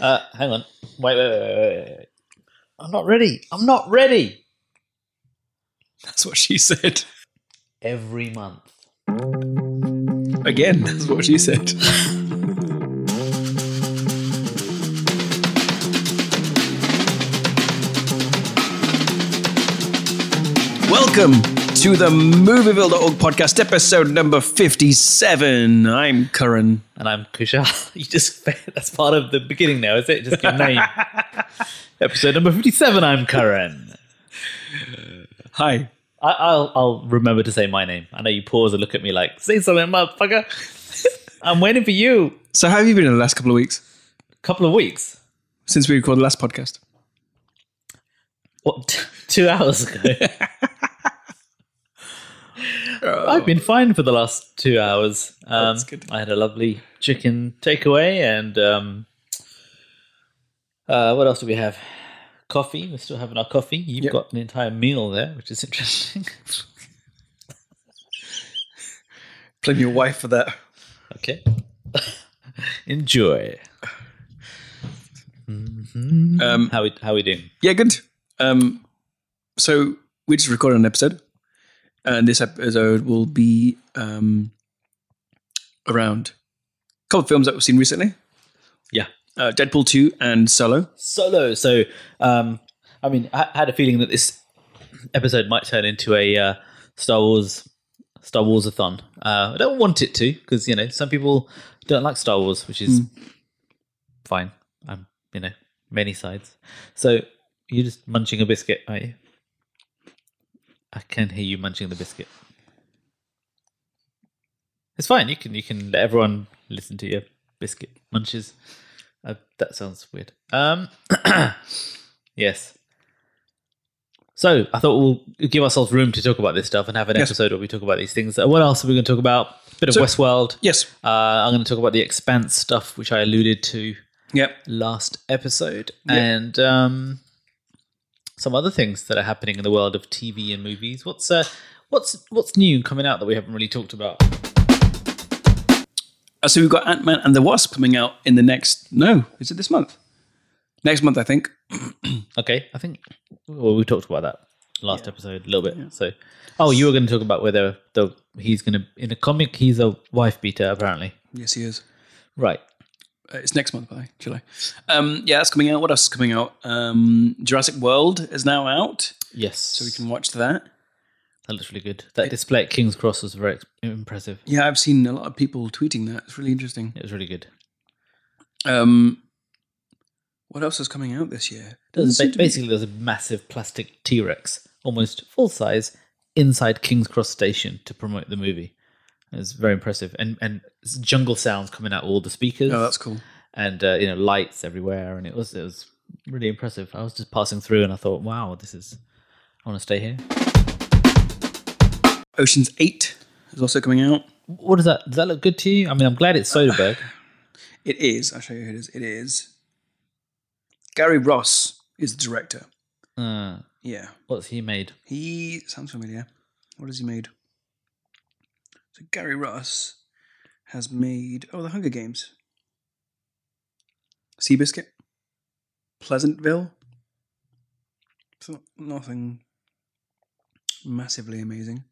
Uh, hang on. Wait, wait, wait, wait, wait, wait. I'm not ready. I'm not ready. That's what she said. Every month. Again, that's what she said. Welcome to the Movieville.org podcast, episode number 57. I'm Curran. And I'm Kushal. You just, that's part of the beginning now, is it? Just give name. Episode number 57, I'm Curran. Hi. I, I'll, I'll remember to say my name. I know you pause and look at me like, say something, motherfucker. I'm waiting for you. So, how have you been in the last couple of weeks couple of weeks. since we recorded the last podcast? What, t- two hours ago? I've been fine for the last two hours. Um, That's good. I had a lovely chicken takeaway, and um, uh, what else do we have? Coffee. We're still having our coffee. You've Yep. got an entire meal there, which is interesting. Blame your wife for that. okay. Enjoy. Mhm. Um, how we how we doing? Yeah, good. Um, so we just recorded an episode, and this episode will be um, around a couple of films that we've seen recently. Yeah. Uh, Deadpool two and Solo. Solo. So, um, I mean, I had a feeling that this episode might turn into a uh, Star Wars Star Wars a thon. Uh, I don't want it to because you know some people don't like Star Wars, which is fine. I'm you know many sides. So you're just munching a biscuit, are you? I can hear you munching the biscuit. It's fine. You can you can let everyone listen to your biscuit munches. Uh, that sounds weird. Um, yes. So I thought we'll give ourselves room to talk about this stuff and have an Yes. episode where we talk about these things. Uh, What else are we going to talk about? bit of So- Westworld. Yes. Uh, I'm going to talk about the Expanse stuff, which I alluded to Yep. last episode, Yeah. and um, some other things that are happening in the world of TV and movies. What's uh, what's what's new coming out that we haven't really talked about? Uh, so we've got Ant Man and the Wasp coming out in the next. No, is it this month? Next month, I think. Okay, I think well we talked about that last episode a little bit. So, oh, you were going to talk about whether the he's going to in a comic he's a wife beater apparently, Yes, he is. right? Uh, it's next month, by the way, July. Um, yeah, that's coming out. What else is coming out? Um, Jurassic World is now out, Yes, so we can watch that. That looks really good. That display at King's Cross was very impressive. Yeah, I've seen a lot of people tweeting that. It's really interesting. It was really good. Um, what else is coming out this year? There's ba- to be- basically, there's a massive plastic T Rex, almost full size, inside King's Cross Station to promote the movie. It was very impressive, and and jungle sounds coming out all the speakers, Oh, that's cool. and uh, you know lights everywhere, and it was it was really impressive. I was just passing through, and I thought, wow, this is. I want to stay here. Ocean's Eight is also coming out. What does that? Does that look good to you? I mean, I'm glad it's Soderbergh. It is. I'll show you who it is. It is. Gary Ross is the director. uh, Yeah, what's he made? he sounds familiar. What has he made? So Gary Ross has made oh the Hunger Games, Seabiscuit, Pleasantville. So nothing massively amazing.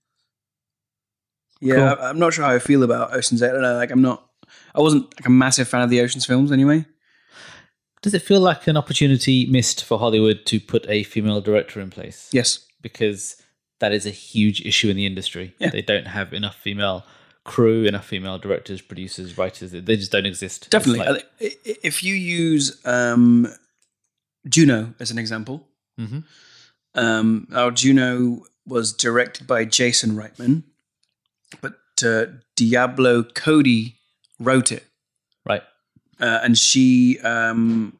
Yeah, Cool. I, I'm not sure how I feel about Ocean's Eight. I don't know. Like I'm not. I wasn't like a massive fan of the Ocean's films anyway. Does it feel like an opportunity missed for Hollywood to put a female director in place? Yes. because that is a huge issue in the industry. Yeah. They don't have enough female crew, enough female directors, producers, writers. They just don't exist. Definitely. like- I thi- i- If you use um, Juno as an example, Mhm. um, our Juno was directed by Jason Reitman, but uh, Diablo Cody wrote it, right. uh, and she um,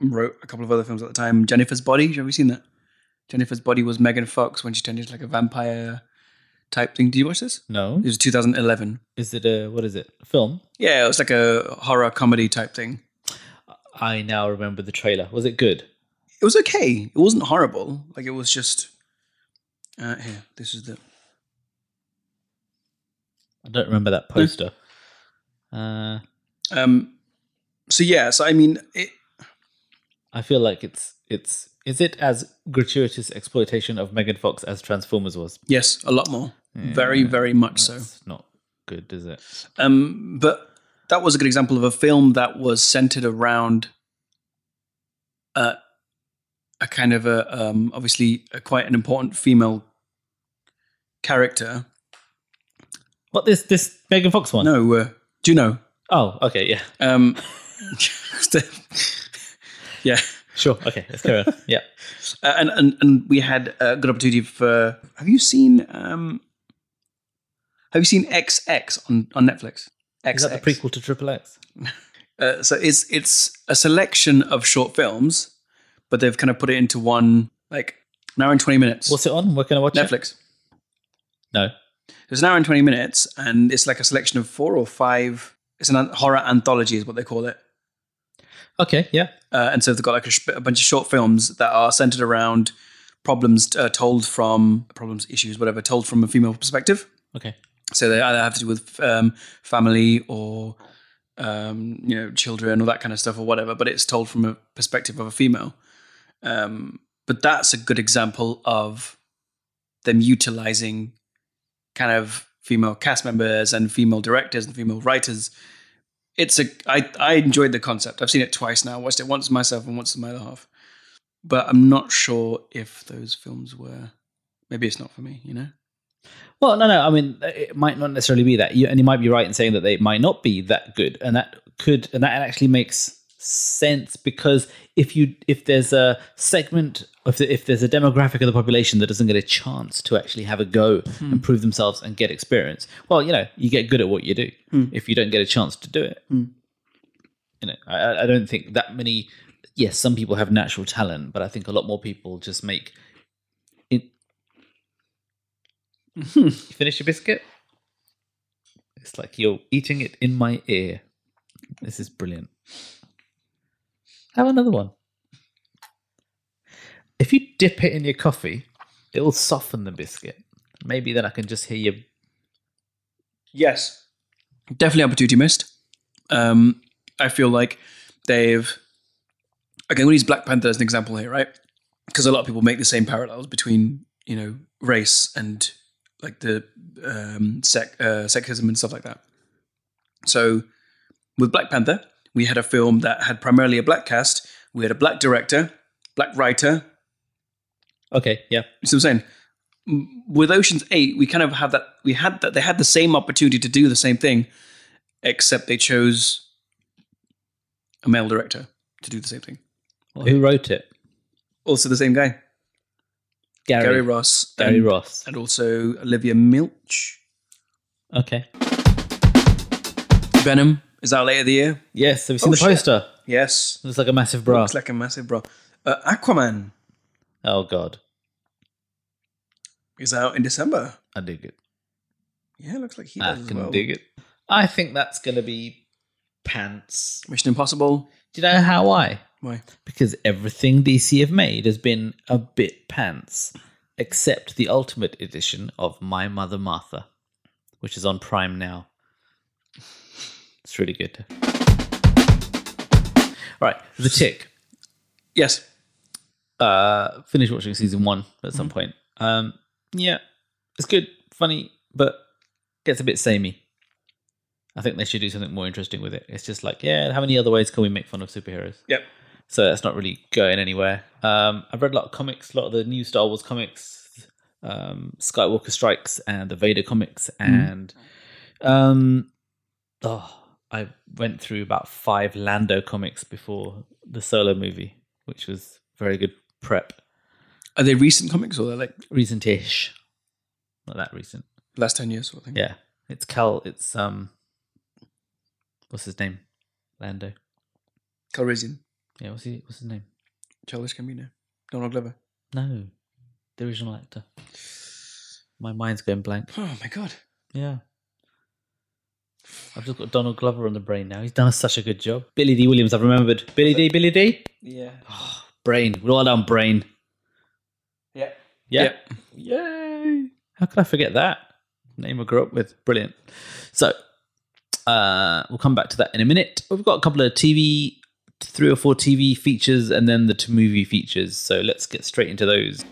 wrote a couple of other films at the time. Jennifer's Body. Have you seen that? Jennifer's Body was Megan Fox when she turned into like a vampire type thing. Did you watch this? No. It was 2011. Is it a what is it? A film? Yeah, it was like a horror comedy type thing. I now remember the trailer. Was it good? it was okay. It wasn't horrible. Like it was just. Uh, here, this is the. I don't remember that poster. Uh, Um, so yeah, so I mean, it I feel like it's it's is it as gratuitous exploitation of Megan Fox as Transformers was? Yes, a lot more. very, very much so. It's not good, is it? Um, but that was a good example of a film that was centered around uh, a kind of a um, obviously a quite an important female character. What this this Megan Fox one? No, uh, Juno. Oh, okay, yeah, Um, yeah, sure, okay, let's carry on. Yeah, Uh, and, and and we had a good opportunity for. Have you seen? Um, have you seen XX on on Netflix? XX. is that the prequel to Triple X? Uh, so it's it's a selection of short films, but they've kind of put it into one like an hour and twenty minutes. What's it on? Can I watch it? Netflix? No. It's an hour and twenty minutes, and it's like a selection of four or five. It's an- horror anthology, is what they call it. Okay, yeah. Uh, and so they've got like a, sh- a bunch of short films that are centered around problems uh, told from problems, issues, whatever, told from a female perspective. Okay. So they either have to do with um, family or um, you know children or that kind of stuff or whatever, but it's told from a perspective of a female. Um, but that's a good example of them utilizing kind of female cast members and female directors and female writers. It's a I I enjoyed the concept. I've seen it twice now. I Watched it once myself and once with my other half. But I'm not sure if those films were. Maybe it's not for me. You know. Well, no, no. I mean, it might not necessarily be that, you, and you might be right in saying that they might not be that good, and that could, and that actually makes sense because if you, if there's a segment, if, if there's a demographic of the population that doesn't get a chance to actually have a go hmm. and prove themselves and get experience, well, you know, you get good at what you do. Hmm. If you don't get a chance to do it, hmm. you know, I, I don't think that many. Yes, some people have natural talent, but I think a lot more people just make. It, you finish your biscuit? It's like you're eating it in my ear. This is brilliant. Have another one. If you dip it in your coffee, it will soften the biscuit. Maybe then I can just hear you. Yes. Definitely opportunity missed. Um, I feel like they've again we use Black Panther as an example here, right? Because a lot of people make the same parallels between you know race and like the um, sec, uh, sexism and stuff like that. So with Black Panther, we had a film that had primarily a black cast. We had a black director, black writer. Okay, yeah. You see what I'm saying? With Ocean's Eight, we kind of have that. We had that. They had the same opportunity to do the same thing, except they chose a male director to do the same thing. Who wrote it? Also, the same guy, Gary, Gary Ross, Gary and, Ross. and also Olivia Milch. Okay. Venom is out later the year. Yes, have you seen Oh, the shit. poster? Yes, Looks like a massive bra. looks like a massive bro. Uh, Aquaman oh god, is out in December. I dig it. Yeah, looks like he I does as can well. dig it. I think that's going to be pants. Mission Impossible. Do you know how why? Why? Because everything DC have made has been a bit pants, except the Ultimate Edition of My Mother Martha, which is on Prime now. It's really good. Right, The Tick. Yes. Uh, finished watching season one at some point. Um, yeah, it's good, funny, but gets a bit samey. I think they should do something more interesting with it. It's just like, yeah, how many other ways can we make fun of superheroes? Yep. So that's not really going anywhere. Um, I've read a lot of comics, a lot of the new Star Wars comics, um, Skywalker Strikes, and the Vader comics, and um, oh, I went through about five Lando comics before the Solo movie, which was very good prep. Are they recent comics or they're like Recent-ish, not that recent. last ten years sort of thing? Yeah, it's Cal. It's um, what's his name? Lando. Calrissian, Yeah, what's he? What's his name? Childish Gambino, Donald Glover. No, the original actor. My mind's going blank. Oh my god. Yeah. I've just got Donald Glover on the brain now. He's done such a good job. Billy Dee. Williams, I've remembered. Billy Dee. Billy Dee. Yeah. Brain. Well done, Brain. Yeah. Yeah. Yay. How could I forget that? Name I grew up with. Brilliant. So, uh, we'll come back to that in a minute. We've got a couple of TV three or four TV features and then the two movie features. So let's get straight into those.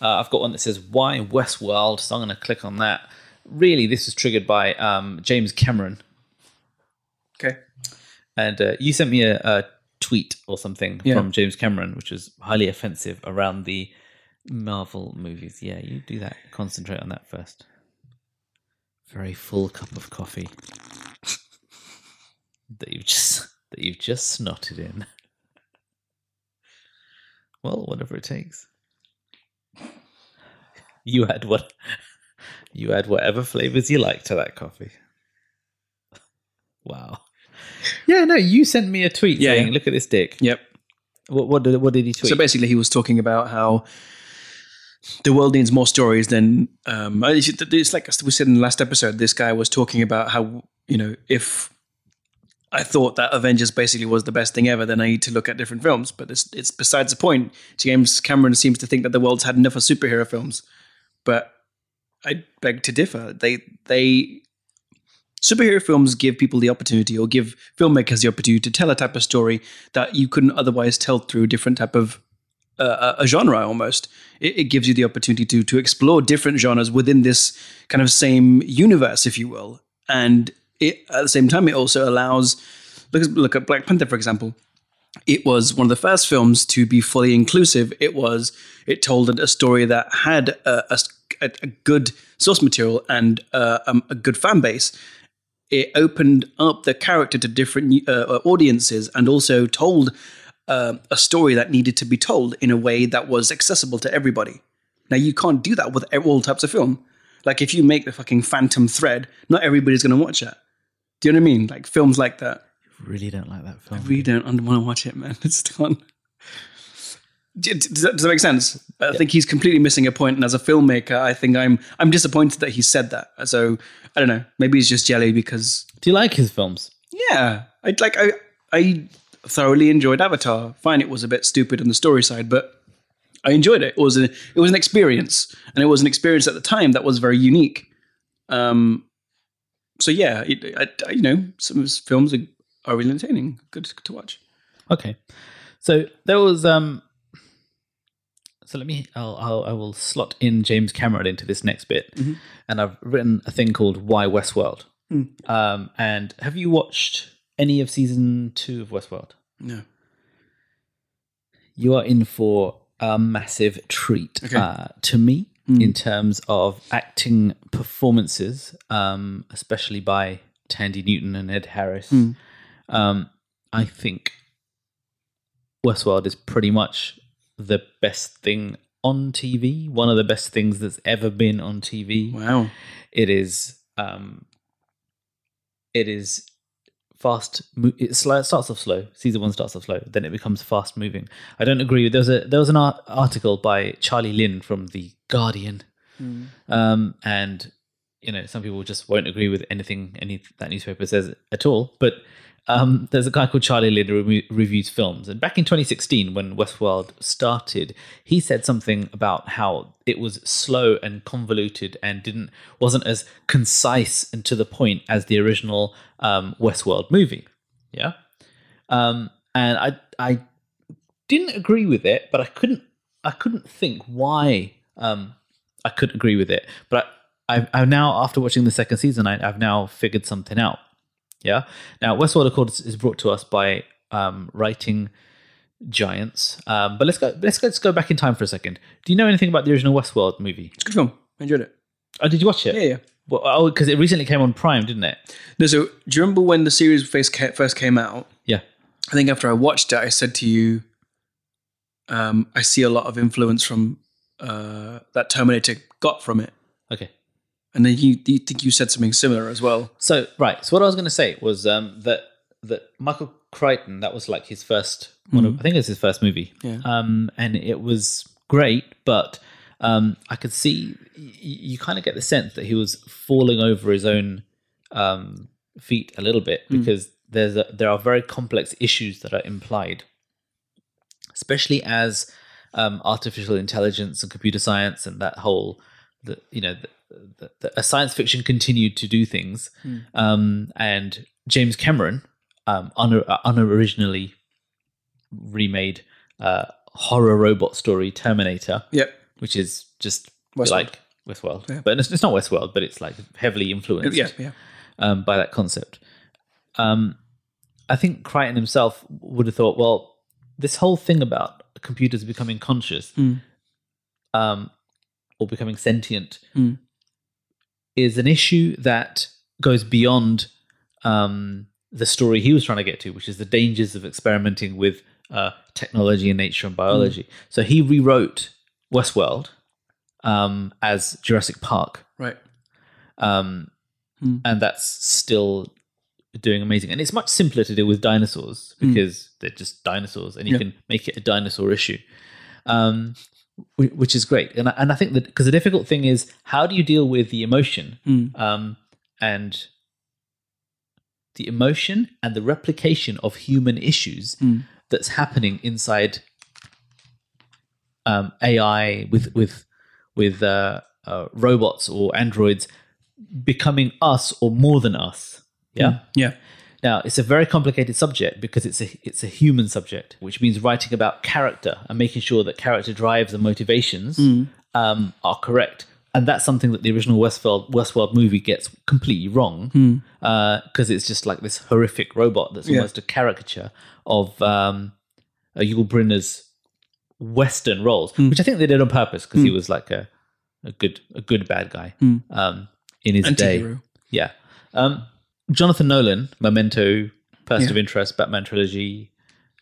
Uh, I've got one that says "Why Westworld," so I'm going to click on that. Really, this was triggered by um, James Cameron, Okay. and uh, you sent me a, a tweet or something Yeah. from James Cameron, which was highly offensive around the Marvel movies. Yeah, you do that. Concentrate on that first. Very full cup of coffee that you've just that you've just snotted in. Well, whatever it takes. You had what you add whatever flavors you like to that coffee. Wow. Yeah, no, you sent me a tweet Yeah, saying, yeah. "Look at this dick." Yep. What, what did what did he tweet? So basically, he was talking about how the world needs more stories than. Um, it's it's like we said in the last episode. This guy was talking about how you know if I thought that Avengers basically was the best thing ever, then I need to look at different films. But it's it's besides the point. James Cameron seems to think that the world's had enough of superhero films, but I beg to differ. They they superhero films give people the opportunity or give filmmakers the opportunity to tell a type of story that you couldn't otherwise tell through a different type of uh, a genre almost. It, it gives you the opportunity to to explore different genres within this kind of same universe if you will. And it at the same time it also allows look, look at black panther for example it was one of the first films to be fully inclusive. It was it told a story that had a, a, a good source material and uh, um, a good fan base. It opened up the character to different uh, audiences and also told uh, a story that needed to be told in a way that was accessible to everybody. Now you can't do that with all types of film. Like if you make the fucking Phantom Thread, not everybody's going to watch it. Do you know what I mean? Like films like that really don't like that film. I really don't want to watch it, man. It's done. Does that, does that make sense? I think he's completely missing a point, and as a filmmaker, I think I'm I'm disappointed that he said that. So I don't know. Maybe he's just jelly because Do you like his films? yeah, I like I I thoroughly enjoyed Avatar. Fine, it was a bit stupid on the story side, but I enjoyed it. It was a, it was an experience, and it was an experience at the time that was very unique. Um, so yeah, it, I, I- you know, some of his films are, are really entertaining, good to watch. Okay, so there was um. So let me. I'll, I'll I will slot in James Cameron into this next bit, Mhm. and I've written a thing called "Why Westworld." Hmm. Um, and have you watched any of season two of Westworld? No. You are in for a massive treat Okay. uh, to me Hmm. in terms of acting performances, um, especially by Thandie Newton and Ed Harris. Hmm. Um, I think Westworld is pretty much the best thing on TV. One of the best things that's ever been on TV. Wow. It is. Um, it is fast. mo- It starts off slow. Season one starts off slow. Then it becomes fast moving. I don't agree. with There was a there was an art- article by Charlie Lyne from the Guardian, um, and you know some people just won't agree with anything any that newspaper says at all. But um, there's a guy called Charlie Lyne who re- reviews films, and back in 2016 when Westworld started, he said something about how it was slow and convoluted and didn't wasn't as concise and to the point as the original um, Westworld movie. Yeah, um, and I I didn't agree with it, but I couldn't I couldn't think why um, I couldn't agree with it. But I, I've, I've now after watching the second season, I, I've now figured something out. Yeah. Now Westworld Accord is, is brought to us by um, writing giants. Um, but let's go. Let's go. Let's go back in time for a second. Do you know anything about the original Westworld movie? It's a good film. I enjoyed it. Oh, did you watch it? Yeah, yeah. Well, oh, because it recently came on Prime, didn't it? No, so do you remember when the series first first came out? Yeah. I think after I watched it, I said to you, um, I see a lot of influence from uh, that Terminator got from it. Okay. And then you, you think you said something similar as well. So right. So what I was going to say was um, that that Michael Crichton that was like his first. One of, I think it was his first movie. Yeah. Um, and it was great, but um, I could see y- you kind of get the sense that he was falling over his own um, feet a little bit because there's a, there are very complex issues that are implied, especially as um, artificial intelligence and computer science and that whole the you know the, the, the, a science fiction continued to do things um, and James Cameron um, un- unoriginally remade uh, horror robot story Terminator, Yep. which is just Westworld. like Westworld, Yeah. but it's, it's not Westworld, but it's like heavily influenced Yeah. Yeah. um, by that concept. Um, I think Crichton himself would have thought, well, this whole thing about computers becoming conscious Mm. um, or becoming sentient Mm. is an issue that goes beyond um, the story he was trying to get to, which is the dangers of experimenting with uh, technology and nature and biology. So he rewrote Westworld um, as Jurassic Park Right. um, Hmm. and that's still doing amazing. And it's much simpler to deal with dinosaurs Hmm. because they're just dinosaurs, and you Yeah. can make it a dinosaur issue, um, which is great. And I, and I think that because the difficult thing is how do you deal with the emotion Mm. um, and the emotion and the replication of human issues Mm. that's happening inside um, AI with with with uh, uh, robots or androids becoming us or more than us. Yeah. Yeah. Now it's a very complicated subject because it's a it's a human subject, which means writing about character and making sure that character drives and motivations um, are correct. And that's something that the original Westworld Westworld movie gets completely wrong because it's just like this horrific robot that's Yeah. almost a caricature of um, uh, Yul Brynner's Western roles, which I think they did on purpose because he was like a, a good a good bad guy um, in his day. Anti-hero. Yeah. Um, Jonathan Nolan, Memento, Person Yeah. of Interest, Batman trilogy,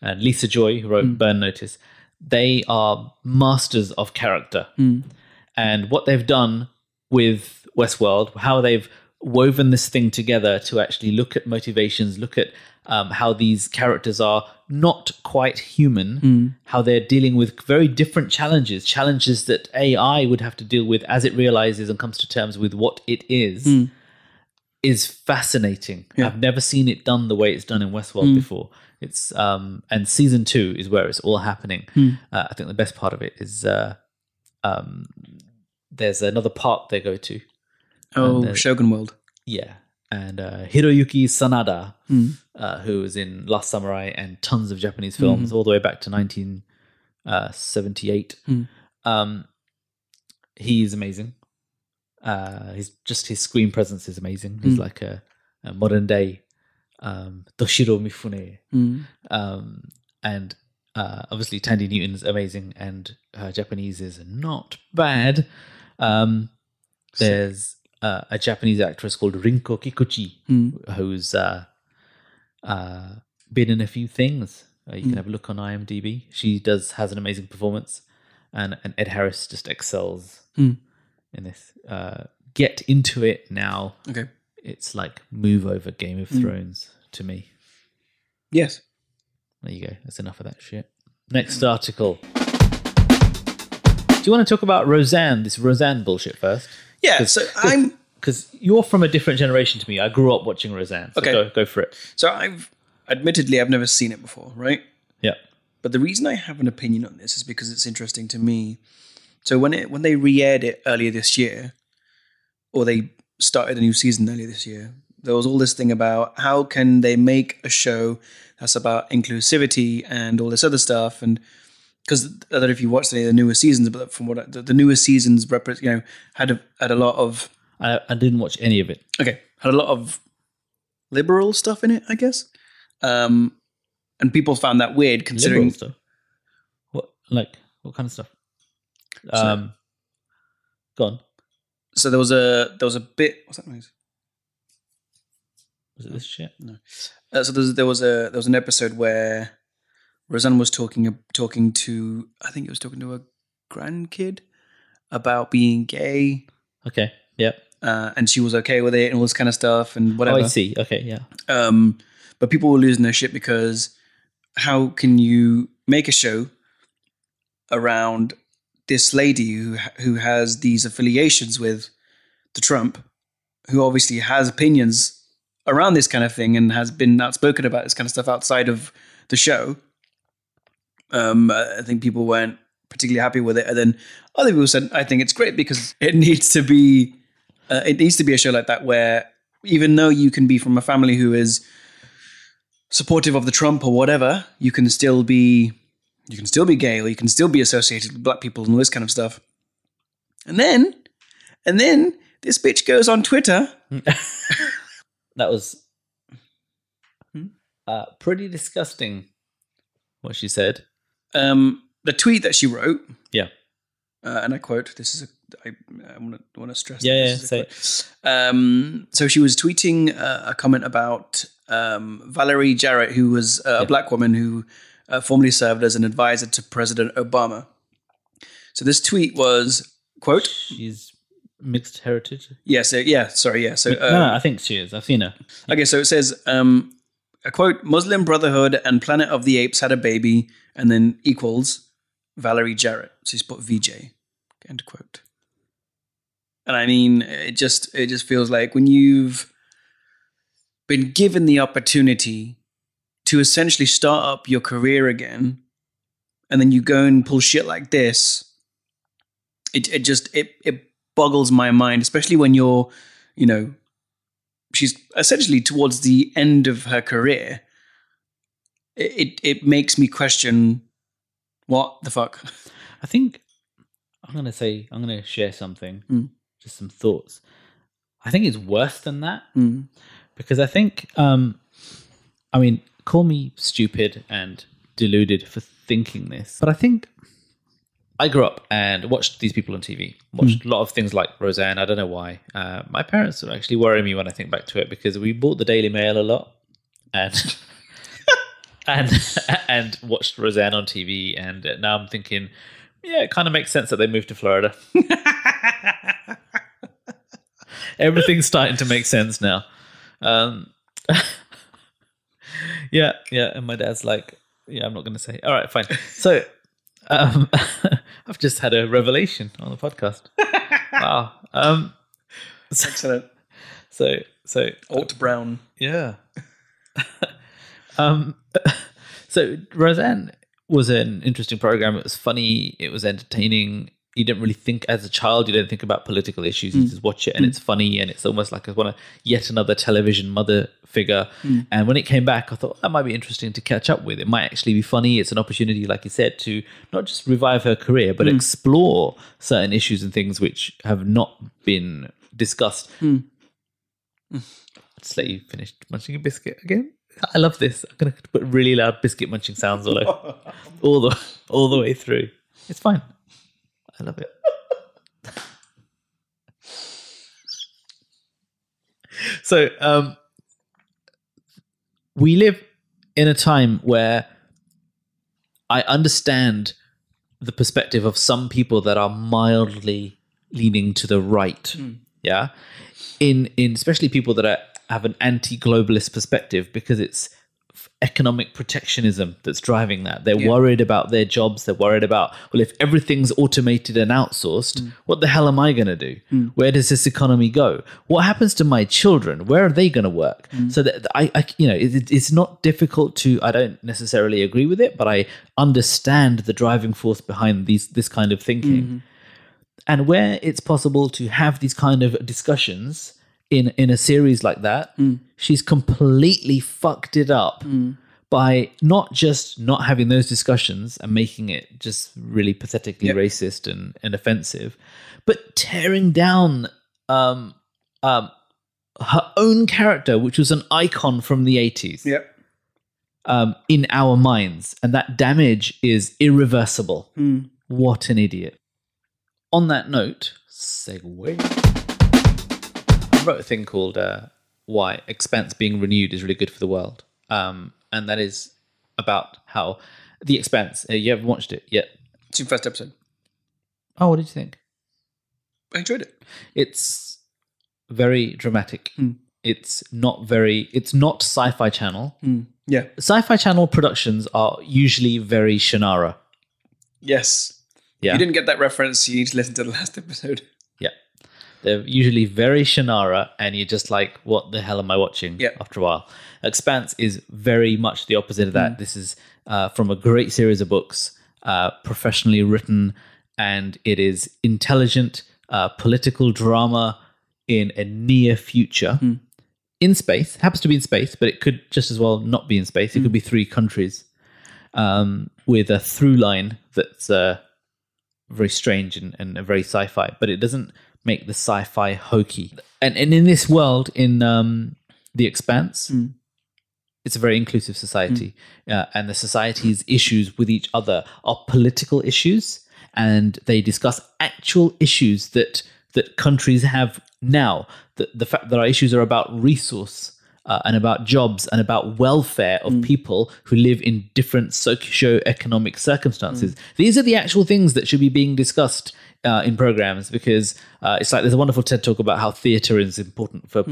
and Lisa Joy, who wrote Hmm. Burn Notice, they are masters of character. Hmm. And what they've done with Westworld, how they've woven this thing together to actually look at motivations, look at um, how these characters are not quite human, Hmm. how they're dealing with very different challenges, challenges that AI would have to deal with as it realizes and comes to terms with what it is is fascinating. Yeah. I've never seen it done the way it's done in Westworld before. It's um and season two is where it's all happening. Uh, I think the best part of it is uh, um there's another park they go to. Oh, uh, Shogun World. Yeah, and uh, Hiroyuki Sanada, uh, who was in Last Samurai and tons of Japanese films all the way back to 1978. Um, he's amazing. Uh, he's just his screen presence is amazing. He's like a, a modern day um, Toshiro Mifune, Mm. um, and uh, obviously Thandie Newton's amazing, and her Japanese is not bad. Um, there's uh, a Japanese actress called Rinko Kikuchi Mm. who's uh, uh, been in a few things. Uh, you can have a look on IMDb. She does has an amazing performance, and and Ed Harris just excels Mm. In this. Uh, get into it now. Okay. It's like move over Game of Thrones to me. Yes. There you go. That's enough of that shit. Next article. Do you want to talk about Roseanne? This Roseanne bullshit first, Yeah. So I'm because you're from a different generation to me. I grew up watching Roseanne. So Okay. go, go for it. so I've admittedly I've never seen it before, right? Yeah. But the reason I have an opinion on this is because it's interesting to me. So when it when they re-aired it earlier this year, or they started a new season earlier this year, there was all this thing about how can they make a show that's about inclusivity and all this other stuff, and because I don't know if you watched any of the newer seasons, but from what I, the, the newer seasons, repre- you know, had a, had a lot of I, I didn't watch any of it. okay, had a lot of liberal stuff in it, I guess. Um, and people found that weird considering Liberal stuff. What like what kind of stuff? Um, go on. so there was a there was a bit what's that noise? Was it this shit? No. Uh, so there was, there was a there was an episode where Roseanne was talking talking to I think it was talking to a grandkid about being gay, Okay. Yeah. uh, and she was okay with it and all this kind of stuff and Oh, whatever. I see. Okay. Yeah. Um, but people were losing their shit because how can you make a show around this lady who who has these affiliations with the Trump, who obviously has opinions around this kind of thing and has been outspoken about this kind of stuff outside of the show. Um, I think people weren't particularly happy with it, and then other people said, "I think it's great because it needs to be, uh, it needs to be a show like that where even though you can be from a family who is supportive of the Trump or whatever, you can still be you can still be gay or you can still be associated with black people and all this kind of stuff. And then and then this bitch goes on Twitter. That was Hmm? uh, pretty disgusting. What she said. Um, the tweet that she wrote, Yeah. uh, and I quote: "This is a I, I want to want to stress. Yeah, yeah, say. Um, so she was tweeting uh, a comment about um, Valerie Jarrett, who was uh, a black woman who uh, formerly served as an advisor to President Obama. So this tweet was quote. She's mixed heritage. Yeah, so yeah, sorry, yeah. So uh, no, I think she is. I've seen her. Okay, so it says um, a quote: Muslim Brotherhood and Planet of the Apes had a baby, and then equals Valerie Jarrett. So he's put VJ. End quote. And I mean, it just it just feels like when you've been given the opportunity to essentially start up your career again, and then you go and pull shit like this, it it just it it boggles my mind, especially when you're, you know, she's essentially towards the end of her career. It it, makes me question what the fuck. I think I'm gonna say I'm gonna share something, Mm. just some thoughts. I think it's worse than that Mm. because I think, um, I mean, call me stupid and deluded for thinking this, but I think I grew up and watched these people on TV. Watched a lot of things like Roseanne. I don't know why. Uh, my parents actually worry me when I think back to it because we bought the Daily Mail a lot and and and watched Roseanne on TV. And now I'm thinking, yeah, it kind of makes sense that they moved to Florida. Everything's starting to make sense now. Um, yeah, yeah. And my dad's like, yeah, I'm not going to say. All right, fine. So um, I've just had a revelation on the podcast. wow. Um, so, Excellent. so, so Alt Brown. yeah. um, so Roseanne was an interesting program. It was funny. It was entertaining. You didn't really think as a child. You didn't think about political issues. You mm. just watch it, and mm. it's funny, and it's almost like I want a one yet another television mother figure. Mm. And when it came back, I thought oh, that might be interesting to catch up with. It might actually be funny. It's an opportunity, like you said, to not just revive her career, but explore certain issues and things which have not been discussed. Just let you finish munching a biscuit again. I love this. I'm gonna put really loud biscuit munching sounds all over, all the all the way through. It's fine. I love it. so, um, we live in a time where I understand the perspective of some people that are mildly leaning to the right. Yeah. In in especially people that are, have an anti-globalist perspective because it's economic protectionism that's driving that. They're worried about their jobs. They're worried about well, if everything's automated and outsourced, mm. what the hell am I going to do? Mm. Where does this economy go? What happens to my children? Where are they going to work? Mm. So that I, I you know, it, it's not difficult to. I don't necessarily agree with it, but I understand the driving force behind these this kind of thinking mm-hmm. and where it's possible to have these kind of discussions in in a series like that she's completely fucked it up by not just not having those discussions and making it just really pathetically racist and, and offensive but tearing down um um her own character which was an icon from the 80s Yep. um, in our minds, and that damage is irreversible. What an idiot. On that note, segue. I wrote a thing called uh, Why Expanse Being Renewed is Really Good for the World. Um, and that is about how The Expanse, uh, you haven't watched it yet. It's your first episode. Oh, what did you think? I enjoyed it. It's very dramatic. It's not very, it's not Sci Fi Channel. Yeah. Sci Fi Channel productions are usually very Shannara. Yes. Yeah. If you didn't get that reference, you need to listen to the last episode. They're usually very Shannara, and you're just like, what the hell am I watching Yeah. after a while? Expanse is very much the opposite of that. This is uh, from a great series of books, uh, professionally written, and it is intelligent uh, political drama in a near future. in space. Happens to be in space, but it could just as well not be in space. It could be three countries um, with a through line that's uh, very strange and, and very sci-fi, but it doesn't make the sci-fi hokey. And and in this world, in um, the Expanse, it's a very inclusive society, uh, and the society's issues with each other are political issues, and they discuss actual issues that that countries have now. The the fact that our issues are about resource. Uh, and about jobs and about welfare of people who live in different socio-economic circumstances. These are the actual things that should be being discussed uh, in programs because uh, it's like there's a wonderful TED talk about how theatre is important for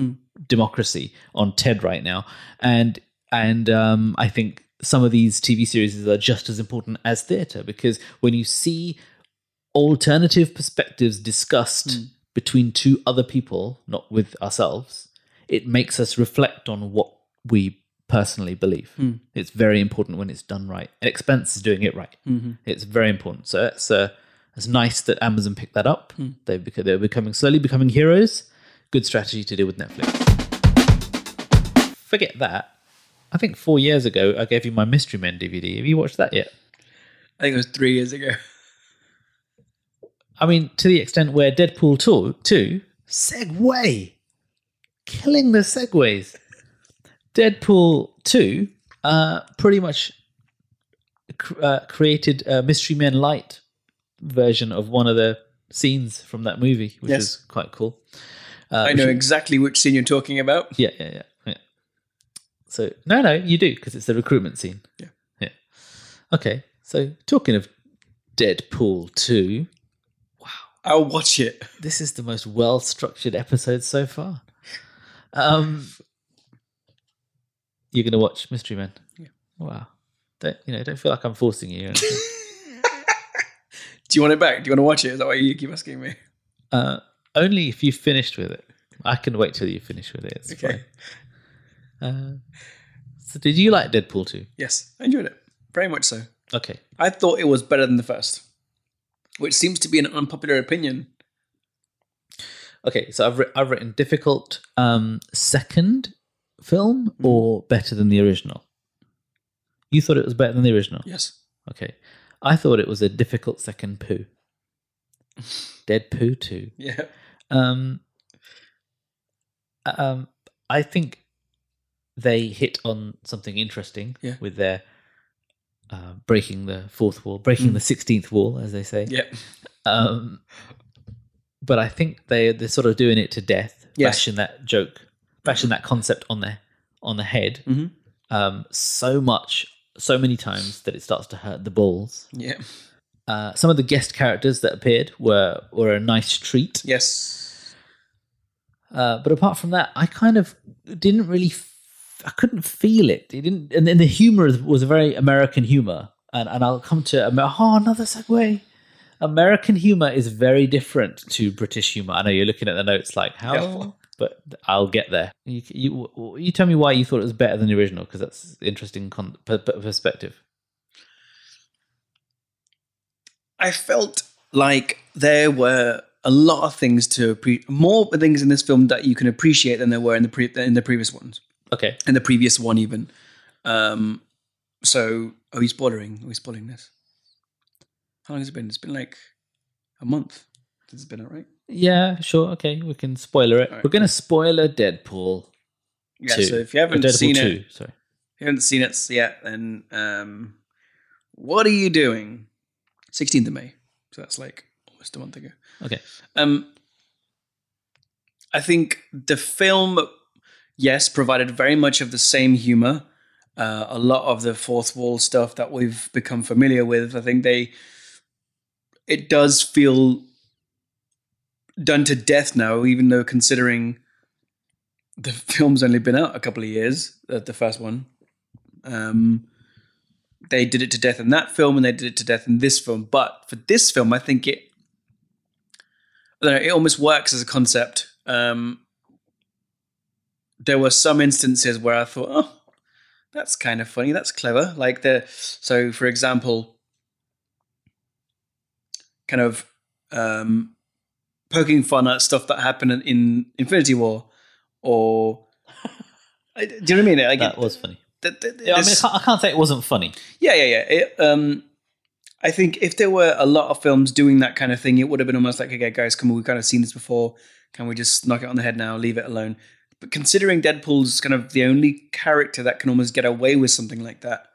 democracy on TED right now, and and um, I think some of these TV series are just as important as theatre because when you see alternative perspectives discussed between two other people, not with ourselves, it makes us reflect on what we personally believe. It's very important when it's done right. And Expanse is doing it right. It's very important. So it's uh, it's nice that Amazon picked that up. They've beca- they're becoming slowly becoming heroes. Good strategy to deal with Netflix. Forget that. I think four years ago I gave you my Mystery Men DVD. Have you watched that yet? I think it was three years ago. I mean, to the extent where Deadpool 2, 2 segue, killing the segways. Deadpool 2 uh, pretty much cr- uh, created a Mystery Men Light version of one of the scenes from that movie, which Yes. is quite cool. Uh, I know exactly which scene you're talking about. Yeah, yeah, yeah, yeah. So, no, no, you do, because it's the recruitment scene. Yeah. Yeah. Okay, so talking of Deadpool 2, wow, I'll watch it. this is the most well structured episode so far. Um, you're gonna watch Mystery Men. Yeah. Wow. Don't you know? Don't feel like I'm forcing you. Do you want it back? Do you want to watch it? Is that why you keep asking me? uh, only if you finished with it. I can wait till you finish with it. It's Okay. Uh, so, did you like Deadpool two? Yes, I enjoyed it. Very much so. Okay. I thought it was better than the first, which seems to be an unpopular opinion. Okay. So I've writ- I've written difficult um, second film or better than the original. You thought it was better than the original. Yes. Okay. I thought it was a difficult second poo. Dead poo too. Yeah. Um, um, I think they hit on something interesting Yeah. with their uh, breaking the fourth wall, breaking the sixteenth wall, as they say. Yeah. Um, but I think they they're sort of doing it to death, Yes. bashing that joke, bashing that concept on the on the head. Mhm. Um, so much, so many times that it starts to hurt the balls. Yeah. Uh, some of the guest characters that appeared were were a nice treat. Yes. Uh, but apart from that, I kind of didn't really. F- I couldn't feel it. It didn't, and then the humor was a very American humor. And and I'll come to Amer- oh another segue. American humor is very different to British humor. I know you're looking at the notes like how. But I'll get there. You, you you tell me why you thought it was better than the original because that's interesting con- per- per- perspective. I felt like there were a lot of things to appreciate, more things in this film that you can appreciate than there were in the pre- in the previous ones, Okay, in the previous one even. Um, so are we spoiling? Are we spoiling this? How long has it been? It's been like a month. This has been out, right? Yeah, sure, okay, we can spoiler it. Alright. We're gonna spoiler Deadpool. Yeah. 2. So if you haven't seen 2, it, sorry. if you haven't seen it yet, then um, what are you doing? 16th of May. So that's like almost a month ago. Okay. Um, I think the film, yes, provided very much of the same humor. Uh, a lot of the fourth wall stuff that we've become familiar with. I think they, it does feel done to death now, even though considering the film's only been out a couple of years, uh, the first one. Um, they did it to death in that film and they did it to death in this film. But for this film, I think it, I don't know, it almost works as a concept. Um, there were some instances where I thought, oh, that's kind of funny. That's clever. Like the, so for example, kind of um, poking fun at stuff that happened in, in Infinity War or do you know what I mean? Like, That was funny. th- th- Yeah, I mean, I can't, I can't say it wasn't funny. Yeah, yeah, yeah. It, um, I think if there were a lot of films doing that kind of thing, it would have been almost like, okay, guys, come on, we've kind of seen this before. Can we just knock it on the head now, leave it alone? But considering Deadpool's kind of the only character that can almost get away with something like that,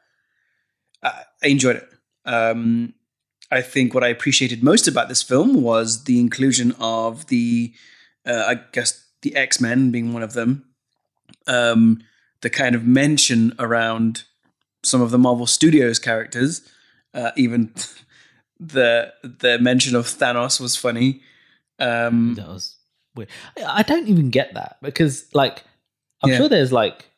I, I enjoyed it. Um, I think what I appreciated most about this film was the inclusion of the, uh, I guess, the X Men being one of them. Um, the kind of mention around some of the Marvel Studios characters. Uh, even the the mention of Thanos was funny. Um, That was weird. I don't even get that because, like, I'm Yeah. sure there's like,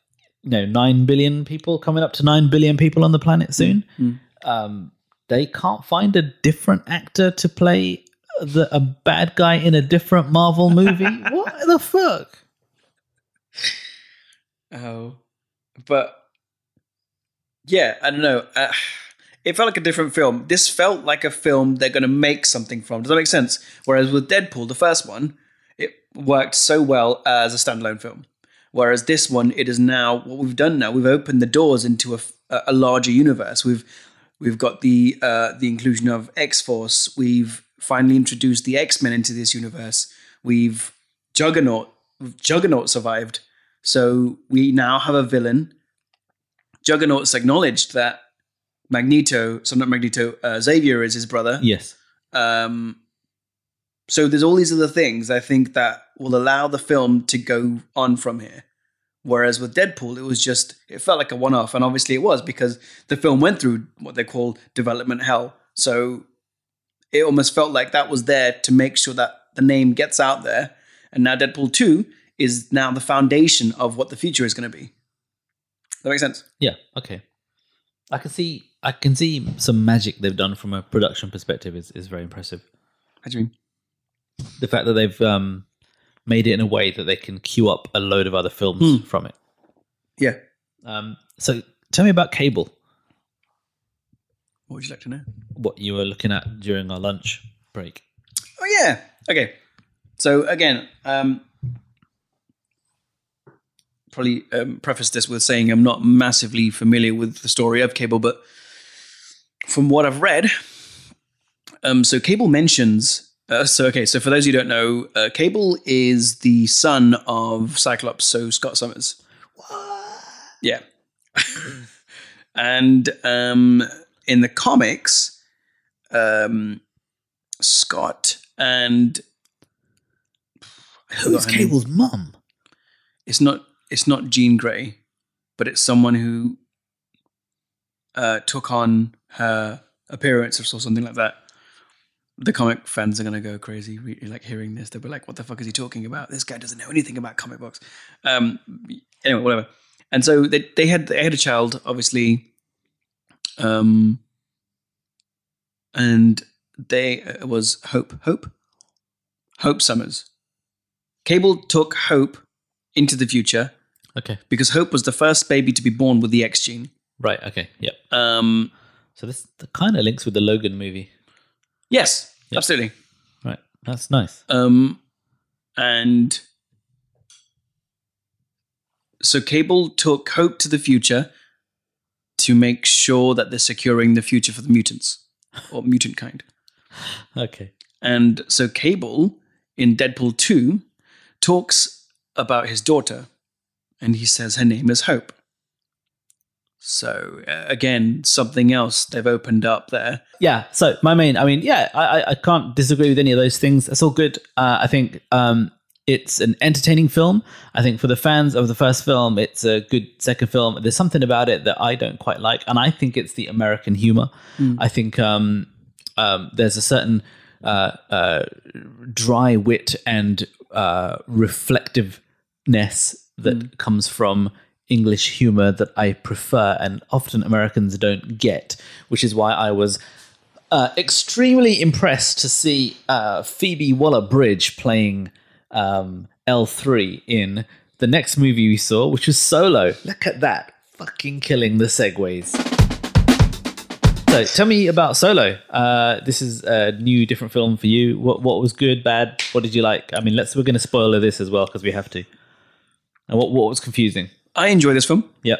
you know, nine billion people coming up to nine billion people on the planet soon. Mm. Um, they can't find a different actor to play the a bad guy in a different Marvel movie. what the fuck? Oh, but yeah, I don't know. Uh, it felt like a different film. This felt like a film they're going to make something from. Does that make sense? Whereas with Deadpool, the first one, it worked so well as a standalone film. Whereas this one, it is now what we've done. Now we've opened the doors into a, a larger universe. We've we've got the uh, the inclusion of X Force. We've finally introduced the X Men into this universe. We've Juggernaut. Juggernaut survived. So we now have a villain. Juggernaut's acknowledged that Magneto, so not Magneto, uh, Xavier is his brother. Yes. Um, so there's all these other things I think that will allow the film to go on from here. Whereas with Deadpool, it was just it felt like a one-off, and obviously it was because the film went through what they call development hell. So it almost felt like that was there to make sure that the name gets out there. And now Deadpool two is now the foundation of what the future is going to be. That makes sense. Yeah. Okay. I can see. I can see some magic they've done from a production perspective is, is very impressive. How do you mean? The fact that they've um, made it in a way that they can queue up a load of other films from it. Yeah. Um, so tell me about Cable. What would you like to know? What you were looking at during our lunch break. Oh yeah. Okay. So again, um, probably um, preface this with saying I'm not massively familiar with the story of Cable, but from what I've read, um, so Cable mentions. Uh, so okay, so for those who don't know, uh, Cable is the son of Cyclops, so Scott Summers. What? Yeah. and um, in the comics, um, Scott and her name. Cable's mum? It's not. It's not Jean Grey, but it's someone who uh, took on her appearance or something like that. The comic fans are gonna go crazy, re- like hearing this. They'll be like, "What the fuck is he talking about? This guy doesn't know anything about comic books." Um, anyway, whatever. And so they they had they had a child, obviously, um, and they uh, it was Hope Hope Hope Summers. Cable took Hope into the future Okay. because Hope was the first baby to be born with the X gene. Right. Okay. Yep. Um, So this kind of links with the Logan movie. Yes, Yep. absolutely. Right. That's nice. Um, and so Cable took Hope to the future to make sure that they're securing the future for the mutants or mutant kind. Okay. And so Cable in Deadpool 2 talks about his daughter and he says her name is Hope. So uh, again, something else they've opened up there. Yeah. So my main, I mean, yeah, I, I- can't disagree with any of those things. It's all good. Uh, I think um, it's an entertaining film. I think for the fans of the first film, it's a good second film. There's something about it that I don't quite like, and I think it's the American humor. I think um, um, there's a certain uh, uh, dry wit and uh, reflectiveness that comes from English humor that I prefer, and often Americans don't get, which is why I was uh, extremely impressed to see uh, Phoebe Waller Bridge playing um, L3 in the next movie we saw, which was Solo. Look at that. Fucking killing the segues. So tell me about Solo. Uh, this is a new, different film for you. What what was good, bad? What did you like? I mean, let's we're going to spoiler this as well because we have to. And what what was confusing? I enjoy this film. Yeah.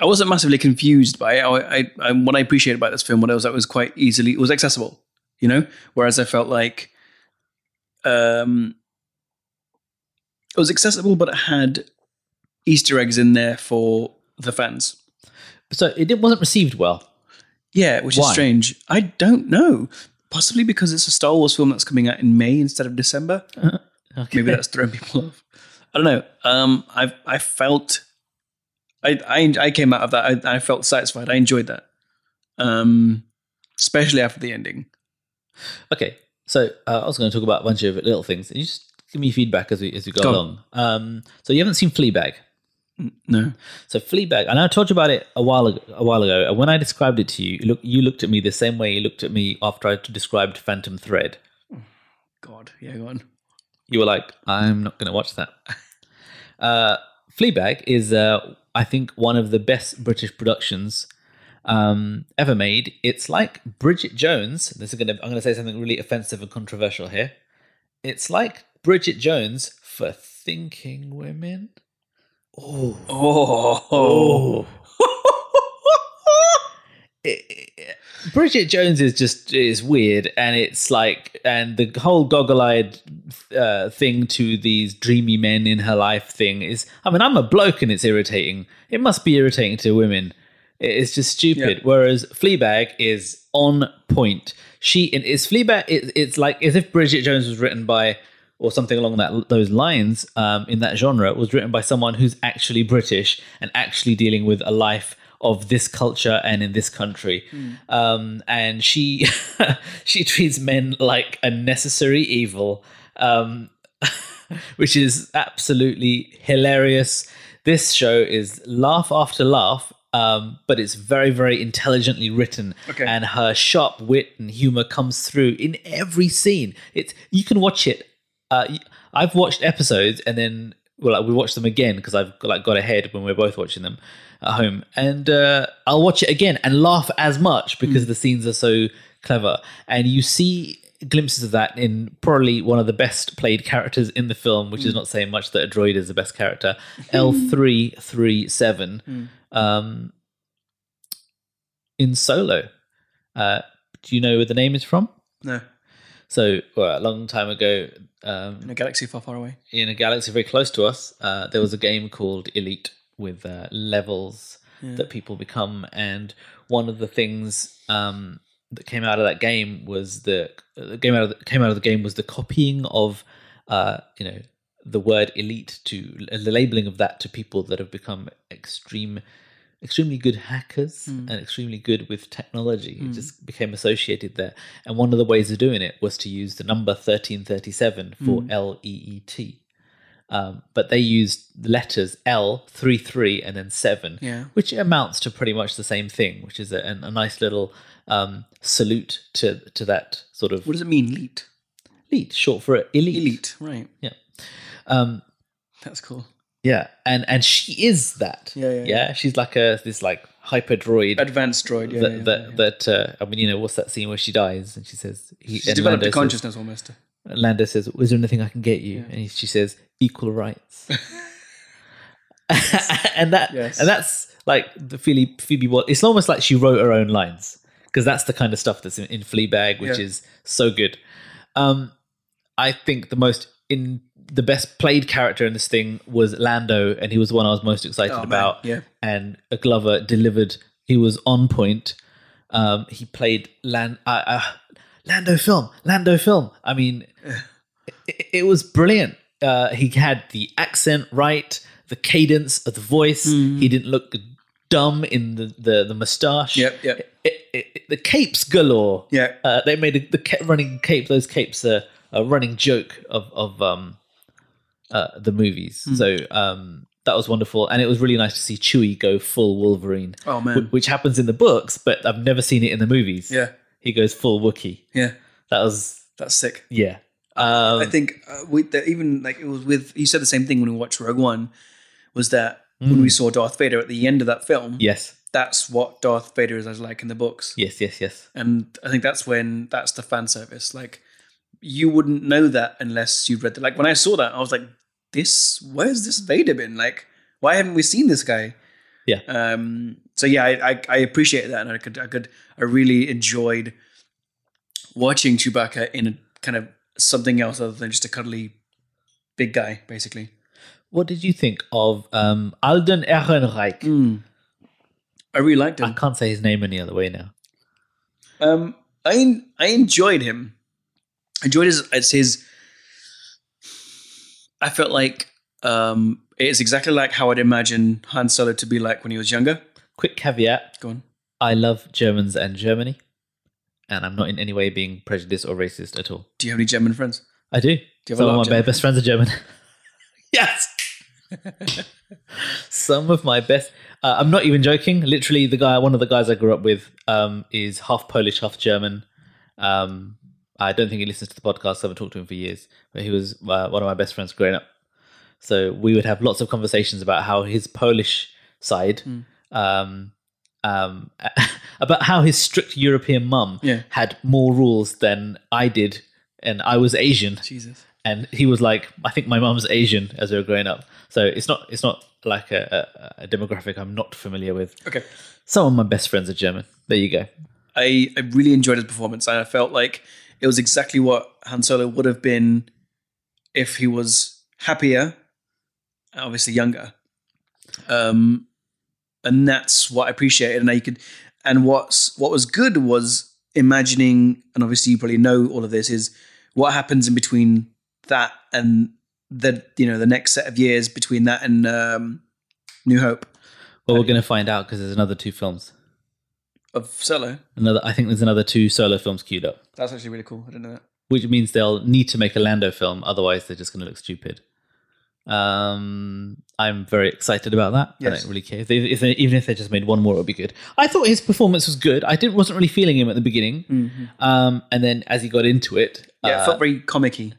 I wasn't massively confused by it. I, I, I what I appreciated about this film, what I was that was quite easily, it was accessible, you know. Whereas I felt like, um, it was accessible, but it had Easter eggs in there for the fans. So it didn't- wasn't received well. Yeah, which Why? is strange. I don't know. Possibly because it's a Star Wars film that's coming out in May instead of December. Okay. Maybe that's throwing people off. I don't know. Um, I I felt, I I I came out of that. I, I felt satisfied. I enjoyed that. Um, especially after the ending. Okay, so uh, I was going to talk about a bunch of little things. You just give me feedback as we as we go Go along. Um, so you haven't seen Fleabag. No. So Fleabag, and I told you about it a while ago. A while ago, and when I described it to you, you look, you looked at me the same way you looked at me after I described Phantom Thread. God. Yeah. Go on. You were like, "I'm not going to watch that." Uh, Fleabag is, uh, I think, one of the best British productions um, ever made. It's like Bridget Jones. This is going to. I'm going to say something really offensive and controversial here. It's like Bridget Jones for thinking women. Oh, Oh. It- it- Bridget Jones is just is weird, and it's like, and the whole goggle-eyed uh, thing to these dreamy men in her life thing is. I mean, I'm a bloke, and it's irritating. It must be irritating to women. It's just stupid. Yeah. Whereas Fleabag is on point. She and it's Fleabag. It, it's like as if Bridget Jones was written by or something along that those lines um, in that genre was written by someone who's actually British and actually dealing with a life of this culture and in this country. Um, and she she treats men like a necessary evil, um, which is absolutely hilarious. This show is laugh after laugh. Um, but it's very, very intelligently written, Okay. and her sharp wit and humor comes through in every scene. It's you can watch it uh, I've watched episodes and then well, like, we watched them again because I've like got ahead when we are both watching them at home, and uh, I'll watch it again and laugh as much because the scenes are so clever, and you see glimpses of that in probably one of the best played characters in the film, which is not saying much that a droid is the best character. L three three seven, um, in Solo. Uh, do you know where the name is from? No. So, well, a long time ago, um, In a galaxy far, far away. in a galaxy very close to us, uh, there was a game called Elite with uh, levels that people become, and one of the things um, that came out of that game was the, the game out of the, came out of the game was the copying of uh, you know the word elite to the labeling of that to people that have become extreme extremely good hackers and extremely good with technology. It just became associated there. And one of the ways of doing it was to use the number 1337 for l-e-e-t um, but they used the letters L, three, three, and then seven, Yeah. which amounts to pretty much the same thing, which is a, a nice little um, salute to to that sort of What does it mean, elite? elite, short for elite. Elite, right. Yeah. Um, That's cool. yeah, and and she is that. Yeah, yeah, yeah. She's like a this like hyper droid. Advanced droid, yeah. that yeah, that, yeah. that uh, I mean, you know, what's that scene where she dies and she says, he, She's developed Lando a says- consciousness almost. Lando says, "Was there anything I can get you?" And he, she says, "Equal rights." and that Yes. and that's like the Phoebe Phoebe. It's almost like she wrote her own lines because that's the kind of stuff that's in, in Fleabag, which Yeah. is so good. Um, I think the most in the best played character in this thing was Lando, and he was the one I was most excited Oh, man. about. Yeah. and Glover delivered. He was on point. Um, he played Lan- uh, uh, Lando film, Lando film. I mean, it, it was brilliant. Uh, he had the accent right, the cadence of the voice. Mm-hmm. He didn't look dumb in the the, the mustache. Yep, yep. It, it, the capes galore. Yeah. Uh, they made a, the running cape. Those capes are a running joke of of um, uh, the movies. Hmm. So um, that was wonderful, and it was really nice to see Chewie go full Wolverine. Oh, man. wh- which happens in the books, but I've never seen it in the movies. Yeah. He goes full Wookiee. Yeah. That was That's sick. yeah. Um, I think uh, we, that even like it was with you said the same thing when we watched Rogue One, was that Mm. when we saw Darth Vader at the end of that film, yes, that's what Darth Vader is like in the books, yes, yes, yes. and I think that's when that's the fan service. Like you wouldn't know that unless you read the like when I saw that, I was like, this where's this Vader been? Like Why haven't we seen this guy? Yeah. Um, so yeah, I, I I appreciate that, and I could I could I really enjoyed watching Chewbacca in a kind of something else other than just a cuddly big guy, basically. What did you think of um, Alden Ehrenreich? Mm. I really liked him. I can't say his name any other way now. Um, I I enjoyed him. I enjoyed his his. I felt like um, it's exactly like how I'd imagine Han Solo to be like when he was younger. Quick caveat Go on. I love Germans and Germany, and I'm not in any way being prejudiced or racist at all. Do you have any German friends? I do. Do you have a Some lot of my German best friends are German. yes. Some of my best. Uh, I'm not even joking. Literally, the guy, one of the guys I grew up with, um, is half Polish, half German. Um, I don't think he listens to the podcast. I haven't talked to him for years, but he was uh, one of my best friends growing up. So we would have lots of conversations about how his Polish side, um, um, about how his strict European mum Yeah. had more rules than I did, and I was Asian Jesus. and he was like, "I think my mum's Asian." As we were growing up, so it's not it's not like a, a, a demographic I'm not familiar with. Okay. Some of my best friends are German. There you go. I, I really enjoyed his performance, and I felt like it was exactly what Han Solo would have been if he was happier, obviously younger. Um, and that's what I appreciated. And I could, and what's what was good was imagining, and obviously you probably know all of this is what happens in between that and the you know the next set of years between that and um, New Hope Well, we're going to find out because there's another two films. of Solo. Another, I think there's another two solo films queued up, That's actually really cool. I didn't know that. which means they'll need to make a Lando film. Otherwise, they're just going to look stupid. Um, I'm very excited about that. I don't really care if they, if they, even if they just made one more, it would be good. I thought his performance was good. I didn't wasn't really feeling him at the beginning, um, and then as he got into it, Yeah, it uh, felt very comic-y.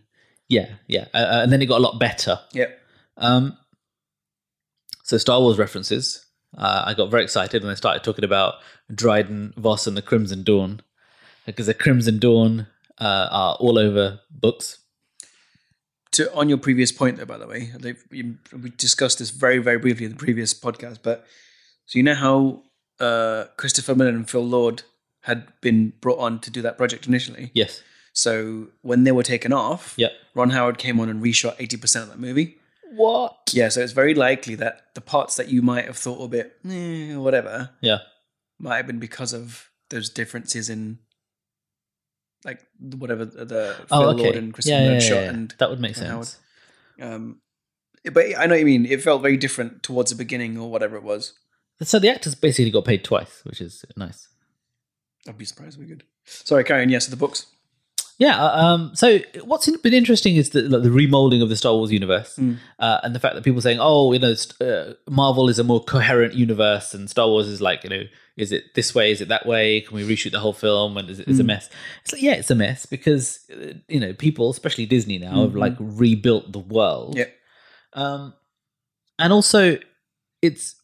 yeah, yeah, uh, uh, and then it got a lot better. Yeah. Um, so Star Wars references. Uh, I got very excited when I started talking about Dryden, Vos, and the Crimson Dawn, because the Crimson Dawn uh, are all over books. To on your previous point though by the way you, we discussed this very very briefly in the previous podcast but so you know how uh, christopher miller and phil lord had been brought on to do that project initially Yes. so when they were taken off Yep. ron howard came on and reshot 80% of that movie What? yeah so it's very likely that the parts that you might have thought a bit eh, whatever Yeah. might have been because of those differences in like whatever the Oh, phil okay. lord and christopher yeah, yeah, shot yeah. and that would make Ron Howard. sense. um, but I know what you mean. It felt very different towards the beginning or whatever it was. So the actors basically got paid twice, which is nice. I'd be surprised. We're good. Sorry, carry on. Yes, the books. Yeah. uh, Um, so what's been interesting is the, like, the remolding of the Star Wars universe, Mm. uh, and the fact that people saying, "Oh, you know, uh, Marvel is a more coherent universe, and Star Wars is like, you know, is it this way? Is it that way? Can we reshoot the whole film? And is it is a Mm. mess?" It's like, yeah, it's a mess because uh, you know people, especially Disney now, have Mhm. like rebuilt the world. Yeah. Um, and also, it's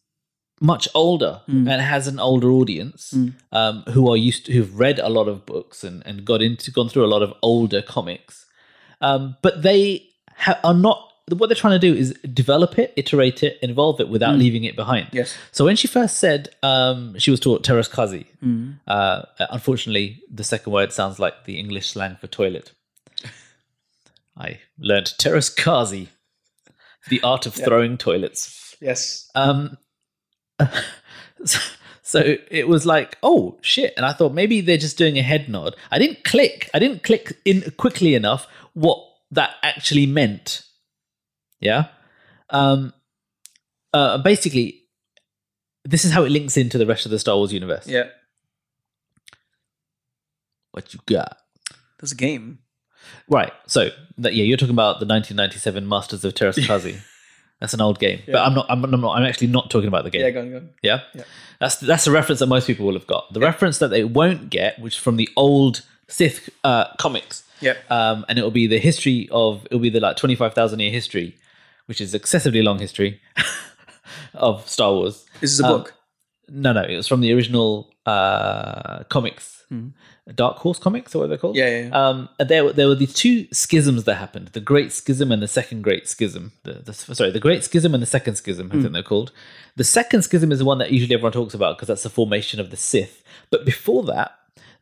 much older Mm. and has an older audience Mm. um, who are used to, who've read a lot of books and, and got into gone through a lot of older comics um, but they ha- are not what they're trying to do is develop it iterate it involve it without Mm. leaving it behind Yes. so when she first said um, she was taught teräs käsi Mm. uh, unfortunately the second word sounds like the english slang for toilet i learned teräs käsi the art of throwing toilets Yes. um, so, so it was like, oh shit, and I thought maybe they're just doing a head nod. I didn't click. I didn't click in quickly enough what that actually meant. Yeah. Um. Uh. Basically, this is how it links into the rest of the Star Wars universe. Yeah. What you got? There's a game. Right. So that yeah, you're talking about the 1997 Masters of Teräs Käsi. That's an old game, but I'm not. I'm, I'm not. I'm actually not talking about the game. Yeah, go on, go on. Yeah? Yeah. That's that's the reference that most people will have got. The reference that they won't get, which is from the old Sith uh, comics, Yeah. um, and it will be the history of it will be the like twenty five thousand year history, which is excessively long history of Star Wars. This is a Um, book. No, no, it was from the original uh, comics, Dark Horse comics, or what they're called. Yeah, yeah, yeah. Um, and there, there were these two schisms that happened: the Great Schism and the Second Great Schism. The, the, sorry, the Great Schism and the Second Schism. I think they're called. The Second Schism is the one that usually everyone talks about because that's the formation of the Sith. But before that,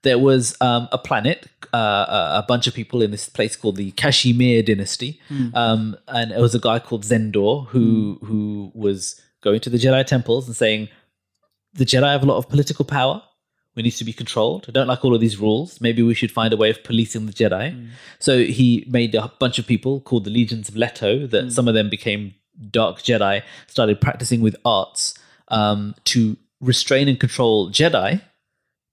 there was um, a planet, uh, a a bunch of people in this place called the Kashmir Dynasty, um, and it was a guy called Xendor who who was going to the Jedi temples and saying, "The Jedi have a lot of political power. We need to be controlled. I don't like all of these rules. Maybe we should find a way of policing the Jedi." So he made a bunch of people called the Legions of Lettow. That some of them became Dark Jedi, started practicing with arts um, to restrain and control Jedi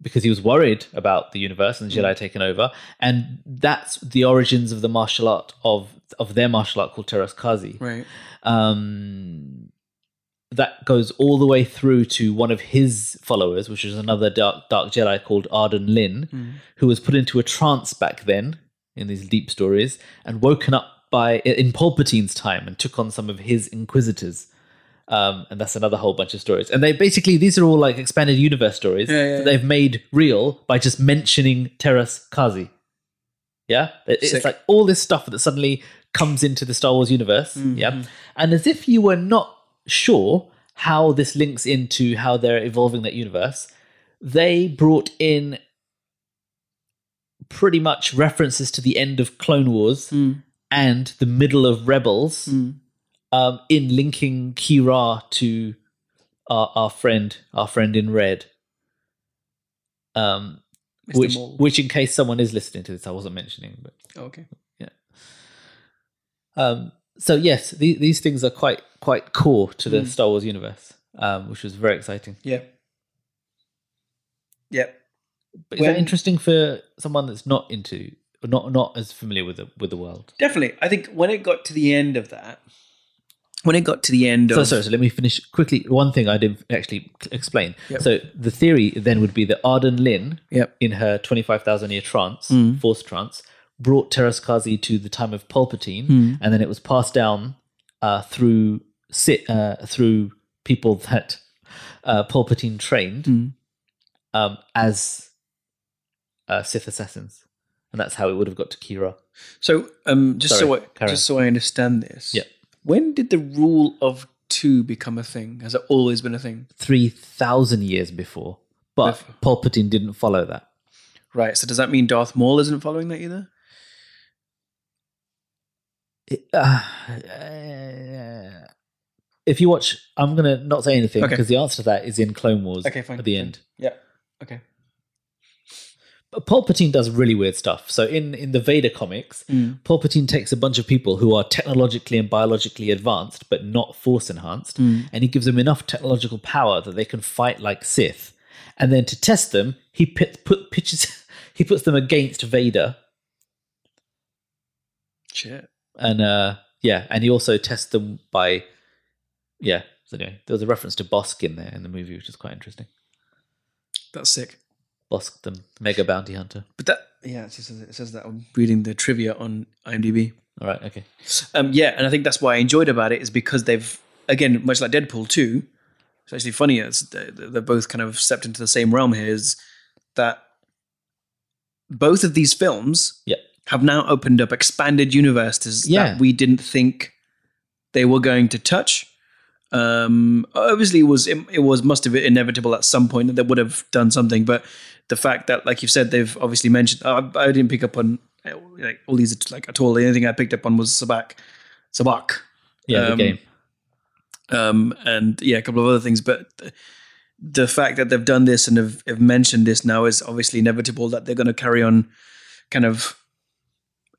because he was worried about the universe and the Jedi taking over, and that's the origins of the martial art of of their martial art called Teräs Käsi. Right. Um, that goes all the way through to one of his followers, which is another dark dark Jedi called Arden Lyn, who was put into a trance back then in these deep stories and woken up by in Palpatine's time and took on some of his inquisitors. Um, and that's another whole bunch of stories. And they basically these are all like expanded universe stories Yeah, yeah, that they've made real by just mentioning Teräs Käsi. Yeah, it's Sick. like all this stuff that suddenly comes into the Star Wars universe. Mm-hmm. Yeah, and as if you were not sure how this links into how they're evolving that universe, they brought in pretty much references to the end of Clone Wars Mm. and the middle of Rebels Mm. Um, in linking Qi'ra to our, our friend, our friend in red. Um, Mr. which, which, in case someone is listening to this, I wasn't mentioning, but Oh, okay. um, so yes, the, these things are quite quite core to Mm. the Star Wars universe, um, which was very exciting. Yeah. Yeah. But is When- that interesting for someone that's not into, not not as familiar with the with the world? Definitely. I think when it got to the end of that, when it got to the end So of sorry, so let me finish quickly. One thing I didn't actually explain. Yep. So the theory then would be that Arden Lyn, Yep. in her twenty five thousand year trance, Mm. force trance, brought Teräs Käsi to the time of Palpatine, Mm. and then it was passed down uh, through sit uh, through people that uh, Palpatine trained Mm. um, as uh, Sith assassins, and that's how it would have got to Qi'ra. So, um, just Sorry, so I, just so I understand this, Yeah. When did the rule of two become a thing? Has it always been a thing? Three thousand years before, but Bef- Palpatine didn't follow that. Right. So does that mean Darth Maul isn't following that either? It- uh, uh, if you watch, I'm gonna not say anything Okay. because the answer to that is in Clone Wars Okay, fine. at the fine. end. Yeah. Okay. But Palpatine does really weird stuff. So in in the Vader comics, Mm. Palpatine takes a bunch of people who are technologically and biologically advanced but not force enhanced, Mm. and he gives them enough technological power that they can fight like Sith. And then to test them, he pit, put pitches he puts them against Vader, Shit. and uh, yeah, and he also tests them by yeah. So anyway, there was a reference to Bossk in there in the movie, which is quite interesting. That's sick. Bossk, the mega bounty hunter. But that yeah, it says, it says that I'm reading the trivia on IMDb. All right, okay. Um, yeah, and I think that's why I enjoyed about it is because they've again, much like Deadpool two, it's actually funny. It's they're, they're both kind of stepped into the same realm here. Is that both of these films Yeah. have now opened up expanded universes Yeah. that we didn't think they were going to touch. Um, obviously, it was it, it was must have been inevitable at some point that they would have done something, but the fact that, like you've said, they've obviously mentioned. I, I didn't pick up on uh, like all these like at all. The only thing I picked up on was Sabacc, Sabacc, Yeah, Um, the game. um, and yeah, a couple of other things. But the, the fact that they've done this and have, have mentioned this now is obviously inevitable that they're going to carry on, kind of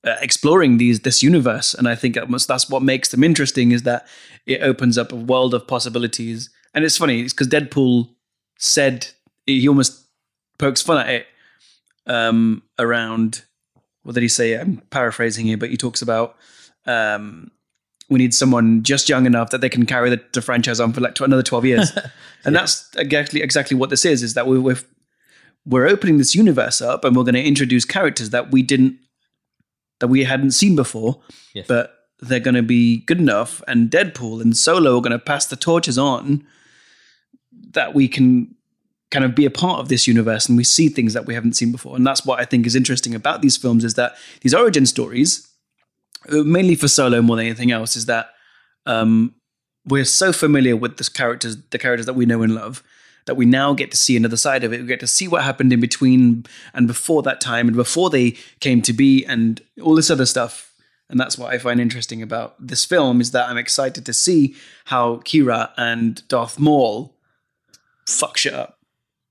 uh, exploring these this universe. And I think that must, that's what makes them interesting is that it opens up a world of possibilities. And it's funny, it's because Deadpool said he almost pokes fun at it um, around what did he say? I'm paraphrasing here, but he talks about um, we need someone just young enough that they can carry the, the franchise on for like another 12 years. and that's exactly exactly what this is, is that we, we're, we're opening this universe up and we're going to introduce characters that we didn't, that we hadn't seen before, Yes. but they're going to be good enough and Deadpool and Solo are going to pass the torches on that we can kind of be a part of this universe and we see things that we haven't seen before. And that's what I think is interesting about these films is that these origin stories, uh, mainly for Solo more than anything else, is that um, we're so familiar with the characters, the characters that we know and love, that we now get to see another side of it. We get to see what happened in between and before that time and before they came to be and all this other stuff. And that's what I find interesting about this film is that I'm excited to see how Qi'ra and Darth Maul fuck shit up.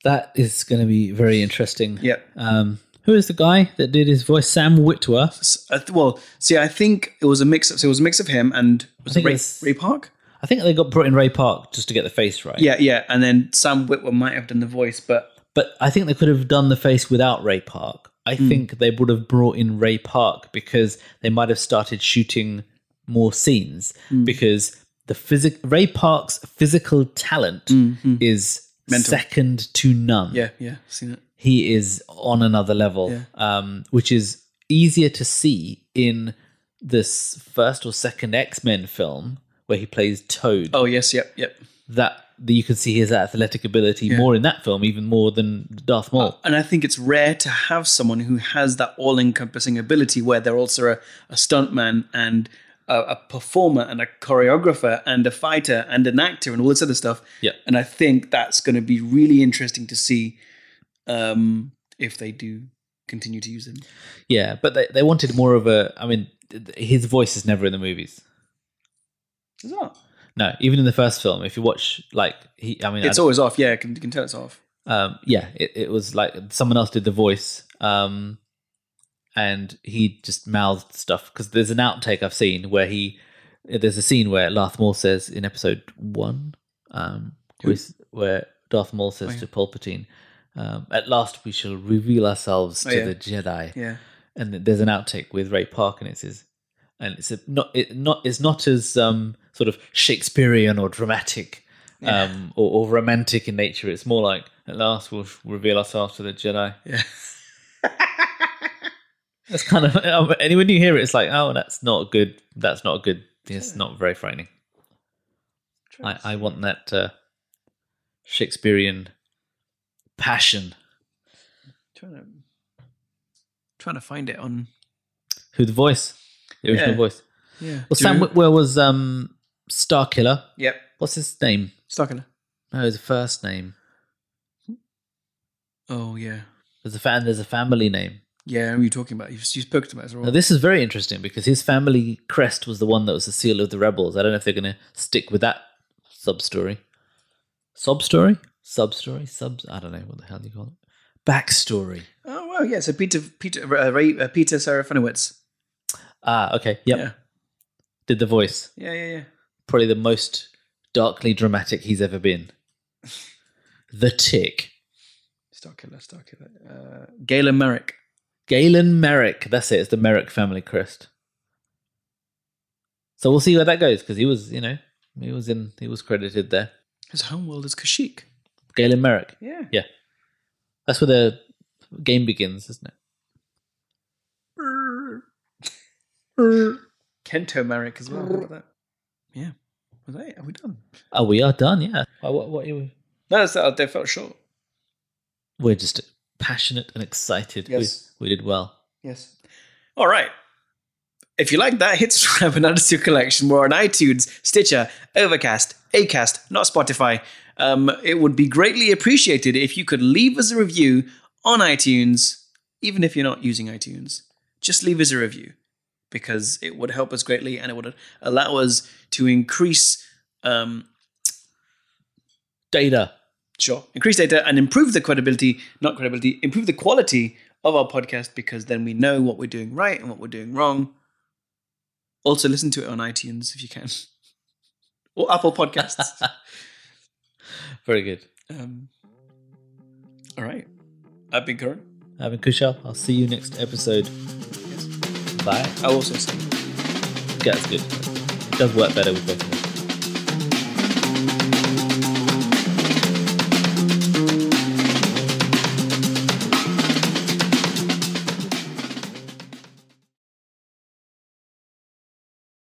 That is going to be very interesting. Yep. Um, who is the guy that did his voice? Sam Witwer. S- uh, well, see, I think it was a mix. Of, so it was a mix of him and was it Ray, Ray Park. I think they got brought in Ray Park just to get the face right. Yeah, yeah, and then Sam Witwer might have done the voice, but But I think they could have done the face without Ray Park. I Hmm. think they would have brought in Ray Park because they might have started shooting more scenes Hmm. because the physic Ray Park's physical talent is Hmm, Mental. second to none. yeah, yeah, seen it. He is on another level, Yeah. um, which is easier to see in this first or second X Men film where he plays Toad Oh yes, yep, yep. that, that you can see his athletic ability more in that film, even more than Darth Maul. And I think it's rare to have someone who has that all-encompassing ability where they're also a, a stuntman and a, a performer and a choreographer and a fighter and an actor and all this other stuff. Yeah. And I think that's going to be really interesting to see um, if they do continue to use him. yeah, but they, they wanted more of a. I mean, his voice is never in the movies. Is that? No, even in the first film, if you watch, like he, I mean, I It's always off. Yeah, you can, you can tell it's off. um, yeah, it, it was like someone else did the voice, um, and he just mouthed stuff because there's an outtake I've seen where he there's a scene where Darth Maul says in episode one, um, where, where Darth Maul says Oh, yeah. to Palpatine, um, "At last we shall reveal ourselves Oh, to yeah. the Jedi." Yeah. And there's an outtake with Ray Park, and it says, and it's a, not it not it's not as um, sort of Shakespearean or dramatic um, or, or romantic in nature. It's more like at last we'll reveal ourselves to the Jedi. Yeah. That's kind of and when you hear it, it's like, oh, that's not good. That's not good. It's not very frightening. I, I want that uh, Shakespearean passion. trying to trying to find it on. Who the voice? The original Yeah. voice. Yeah. Well, Sam Do- Witwer was um, Star Killer. Yep. What's his name? Star Killer. No, his first name. Oh yeah. There's a fan. There's a family name. Yeah, who are you talking about? You, you spoke as well. Now, this is very interesting because his family crest was the one that was the seal of the rebels. I don't know if they're going to stick with that sub story. Sub story? Sub story? Sub? I don't know what the hell you call it. Backstory. Oh well, yeah. So Peter Peter uh, Ray, uh, Peter Serafinowicz. Ah, okay. Yep. Yeah. Did the voice. Yeah, yeah, yeah. Probably the most darkly dramatic he's ever been. The Tick. Star Killer, Star Killer. Uh, Galen Marek. Galen Marek. That's it. It's the Marek family crest. So we'll see where that goes because he was, you know, he was in, he was credited there. His homeworld is Kashyyyk. Galen Marek. Yeah. Yeah. That's where the game begins, isn't it? Kento Marek as well. Yeah. Was that? Are we done? Oh, we are done. Yeah. Oh, what? What? Are? No, that's that. They felt short. We're just passionate and excited. Yes. We, we did well. Yes. All right. If you like that, hit subscribe and add us to your collection. We're on iTunes, Stitcher, Overcast, Acast, not Spotify. Um, it would be greatly appreciated if you could leave us a review on iTunes, even if you're not using iTunes. Just leave us a review because it would help us greatly and it would allow us to increase um, Data. Sure. Increase data and improve the credibility, not credibility, improve the quality of our podcast because then we know what we're doing right and what we're doing wrong. Also, listen to it on iTunes if you can, or Apple Podcasts. Very good. um, all right. I've been Curran. I've been Kushal. I'll see you next episode. Bye. I'll also say. Yeah, that's good. It does work better with both.